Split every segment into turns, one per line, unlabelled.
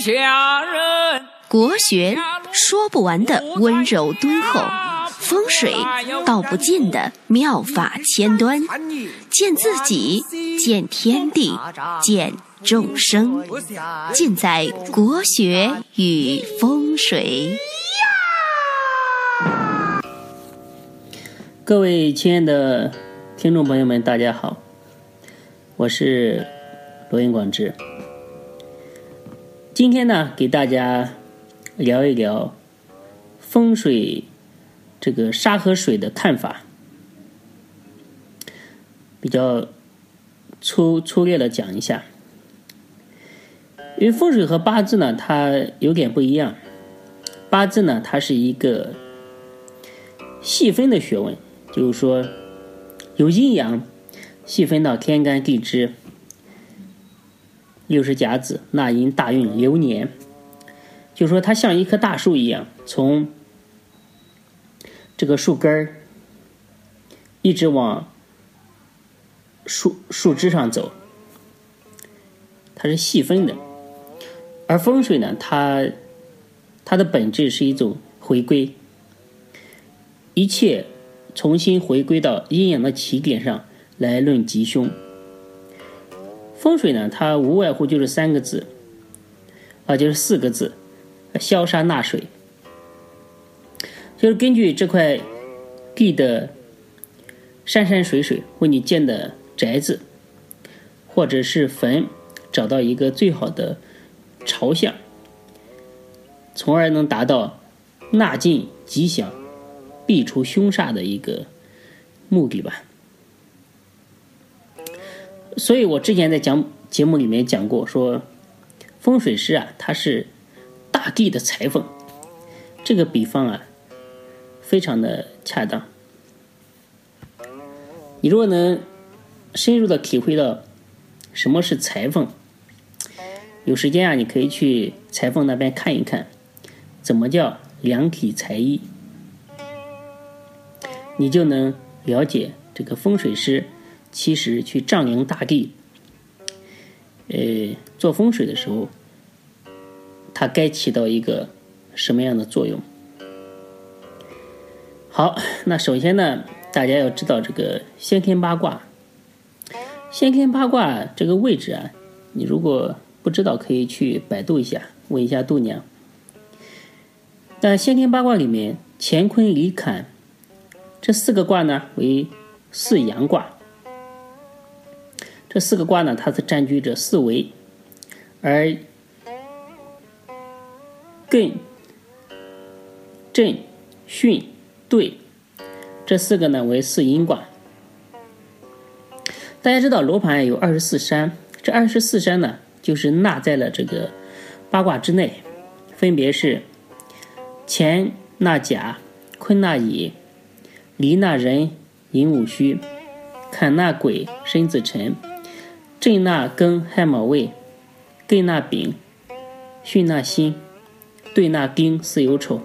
下人。
国学说不完的温柔敦厚，风水道不尽的妙法千端，见自己，见天地，见众生，尽在国学与风水。
各位亲爱的听众朋友们，大家好，我是罗云广志。今天呢，给大家聊一聊风水这个沙和水的看法，比较粗粗略的讲一下。因为风水和八字呢，它有点不一样。八字呢，它是一个细分的学问。就是说，有阴阳，细分到天干地支、六十甲子、纳音、大运、流年。就说，它像一棵大树一样，从这个树根儿一直往树树枝上走，它是细分的。而风水呢，它它的本质是一种回归，一切。重新回归到阴阳的起点上来论吉凶。风水呢，它无外乎就是三个字，啊，就是四个字：消杀纳水。就是根据这块地的山山水水为你建的宅子，或者是坟，找到一个最好的朝向，从而能达到纳进吉祥。避除凶煞的一个目的吧。所以我之前在讲节目里面讲过，说风水师啊，他是大地的裁缝。这个比方啊，非常的恰当。你如果能深入的体会到什么是裁缝，有时间啊，你可以去裁缝那边看一看，怎么叫量体裁衣。你就能了解这个风水师其实去丈量大地，呃，做风水的时候，它该起到一个什么样的作用？好，那首先呢，大家要知道这个先天八卦。先天八卦这个位置啊，你如果不知道，可以去百度一下，问一下度娘。但先天八卦里面，乾坤离坎。这四个卦呢为四阳卦，这四个卦呢，它是占据着四维，而艮、震、巽、兑这四个呢为四阴卦。大家知道罗盘有二十四山，这二十四山呢就是纳在了这个八卦之内，分别是乾纳甲，坤纳乙。离纳人，寅午戌；坎纳癸，申子辰；震纳庚，亥卯未；艮纳丙，巽纳辛；兑纳丁，巳酉丑。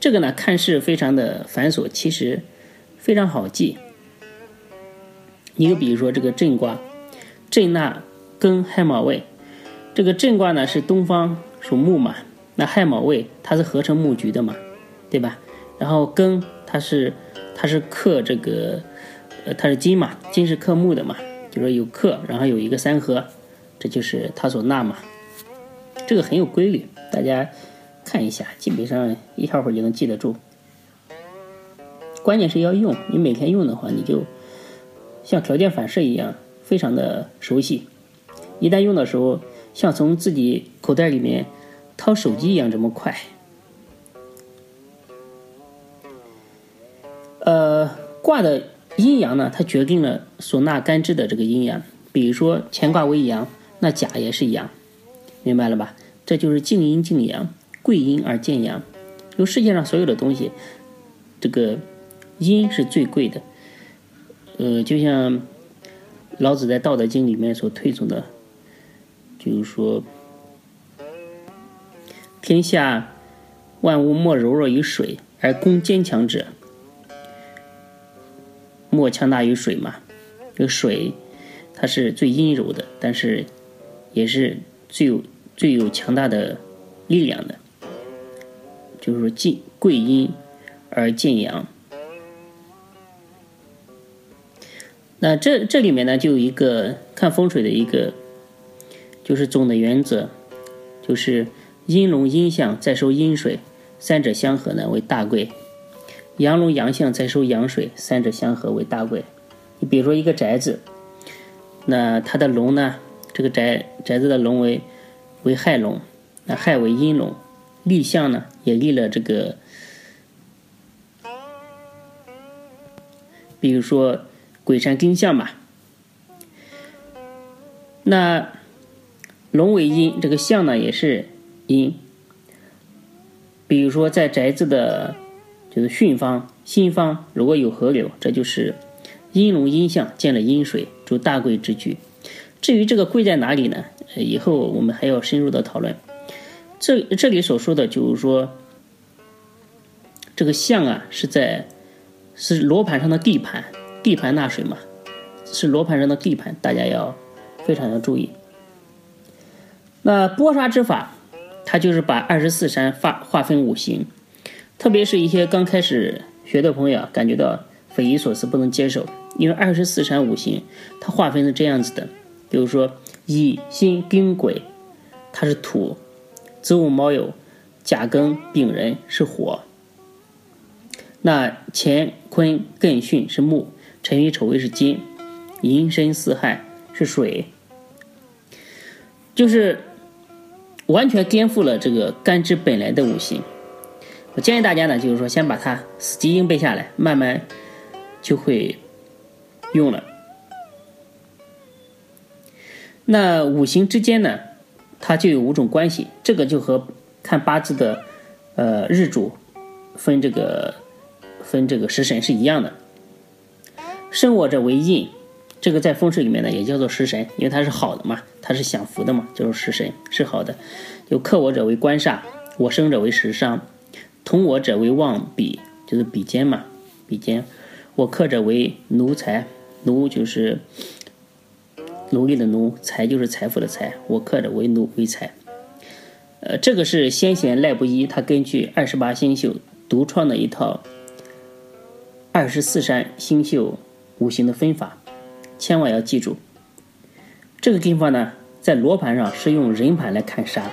这个呢，看似非常的繁琐，其实非常好记。你就比如说这个震卦，震纳庚亥卯未，这个震卦呢是东方属木嘛，那亥卯未它是合成木局的嘛，对吧？然后庚。它是，它是克这个，呃，它是金嘛，金是克木的嘛，就说有克，然后有一个三合，这就是它所纳嘛。这个很有规律，大家看一下，基本上一小会儿就能记得住。关键是要用，你每天用的话，你就像条件反射一样，非常的熟悉。一旦用的时候，像从自己口袋里面掏手机一样这么快。呃，挂的阴阳呢，它决定了所纳干支的这个阴阳。比如说乾卦为阳，那甲也是阳，明白了吧？这就是静阴静阳，贵阴而见阳。就世界上所有的东西，这个阴是最贵的。呃，就像老子在《道德经》里面所推崇的，就是说，天下万物莫柔弱于水，而攻坚强者。莫强大于水嘛？这个水，它是最阴柔的，但是也是最有最有强大的力量的，就是说进贵阴而见阳。那这这里面呢，就有一个看风水的一个，就是总的原则，就是阴龙阴象再收阴水，三者相合呢为大贵；阳龙阳象在收阳水，三者相合为大贵。你比如说一个宅子，那它的龙呢，这个宅宅子的龙为为亥龙，那亥为阴龙，立相呢也立了这个，比如说。鬼山丁相嘛，那龙为阴，这个相呢也是阴。比如说在宅子的，就是巽方、心方，如果有河流，这就是阴龙阴象见了阴水，主大贵之局。至于这个贵在哪里呢？以后我们还要深入的讨论。这这里所说的就是说，这个象啊是在是罗盘上的地盘。地盘纳水嘛，是罗盘上的地盘，大家要非常要注意。那剥杀之法，它就是把二十四山划划分五行，特别是一些刚开始学的朋友啊，感觉到匪夷所思，不能接受，因为二十四山五行它划分是这样子的，比如说乙辛丁癸，它是土；子午卯酉甲庚丙壬是火；那乾坤艮巽是木。辰戌丑未是金，寅申巳亥是水，就是完全颠覆了这个干支本来的五行。我建议大家呢，就是说先把它死记硬背下来，慢慢就会用了。那五行之间呢，它就有五种关系，这个就和看八字的呃日主分这个分这个食神是一样的。生我者为印，这个在风水里面呢也叫做食神，因为它是好的嘛，它是享福的嘛，就是食神是好的。有克我者为官煞，我生者为食伤，同我者为旺比，就是比肩嘛，比肩。我克者为奴财，奴就是奴隶的奴，财就是财富的财。我克者为奴为财。呃，这个是先贤赖布衣他根据二十八星宿独创的一套二十四山星宿。五行的分法，千万要记住。这个跟法呢，在罗盘上是用人盘来看杀。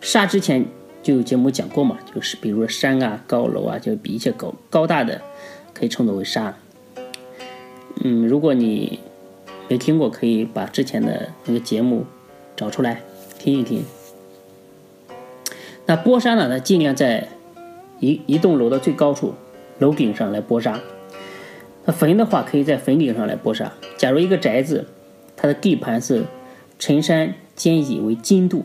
杀之前就有节目讲过嘛，就是比如说山啊、高楼啊，就比一些高高大的，可以称作为杀。嗯，如果你没听过，可以把之前的那个节目找出来听一听。那剥沙呢，它尽量在一一栋楼的最高处，楼顶上来剥沙。那坟的话，可以在坟顶上来播杀。假如一个宅子，它的地盘是辰山兼乙为金度，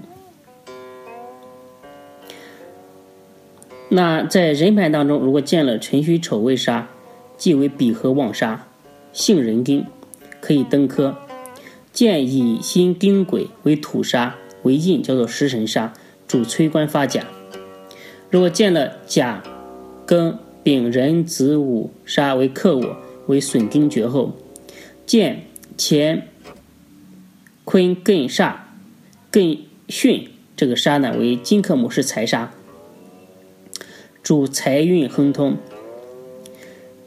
那在人盘当中，如果见了辰戌丑未杀，即为比合旺杀，性人丁，可以登科；见乙辛丁癸为土杀为印，叫做食神杀，主催官发甲。如果见了甲庚丙壬子午杀为克我。为损丁绝后，见乾坤艮煞艮巽，这个杀呢为金克木是财杀，主财运亨通。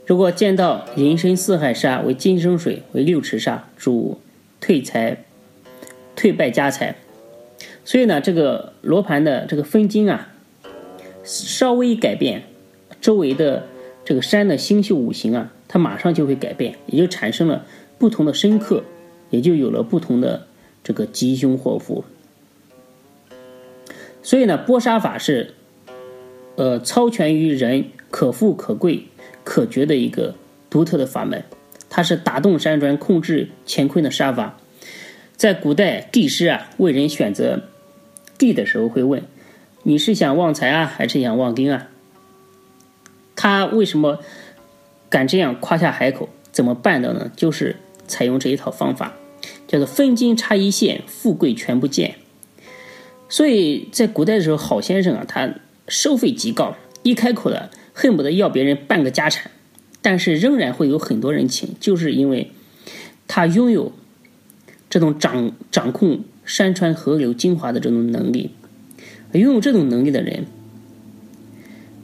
如果见到寅申巳亥杀为金生水为六池煞，主退财退败家财。所以呢，这个罗盘的这个分金啊，稍微一改变周围的这个山的星宿五行啊。它马上就会改变，也就产生了不同的深刻，也就有了不同的这个吉凶祸福。所以呢，波杀法是，呃，超权于人，可富可贵可绝的一个独特的法门。它是打动山川、控制乾坤的杀法。在古代地师啊，为人选择地的时候，会问：你是想旺财啊，还是想旺丁啊？他为什么？敢这样夸下海口，怎么办的呢？就是采用这一套方法，叫做分金差一线，富贵全不见。所以在古代的时候，好先生啊，他收费极高，一开口了，恨不得要别人半个家产，但是仍然会有很多人请，就是因为他拥有这种掌掌控山川河流精华的这种能力。拥有这种能力的人，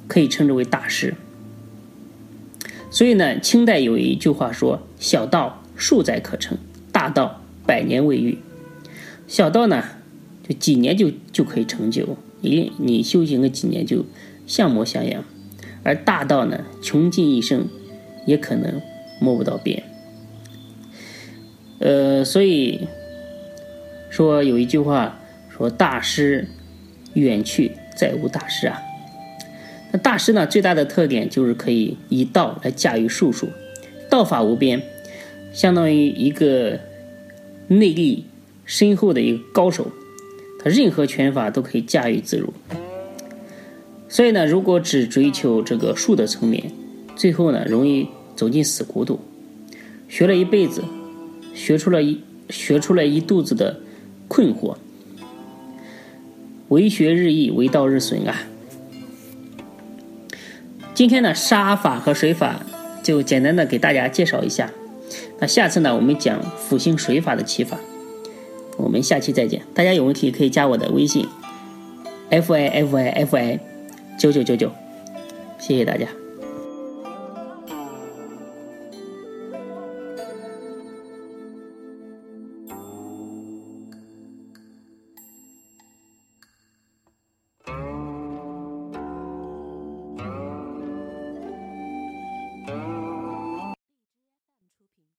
可以称之为大师。所以呢，清代有一句话说：“小道数载可成，大道百年未遇。”小道呢，就几年就就可以成就，你你修行个几年就像模像样；而大道呢，穷尽一生也可能摸不到边。呃，所以说有一句话说：“大师远去，再无大师啊。”那大师呢，最大的特点就是可以以道来驾驭术数，道法无边，相当于一个内力。深厚的一个高手，他任何拳法都可以驾驭自如。所以呢，如果只追求这个术的层面，最后呢容易走进死胡同。学了一辈子，学出了一学出来一肚子的困惑。为学日益，为道日损啊！今天呢，杀法和水法就简单的给大家介绍一下。那下次呢，我们讲辅星水法的起法。我们下期再见，大家有问题可以加我的微信，f i f i f i 九九九九，谢谢大家。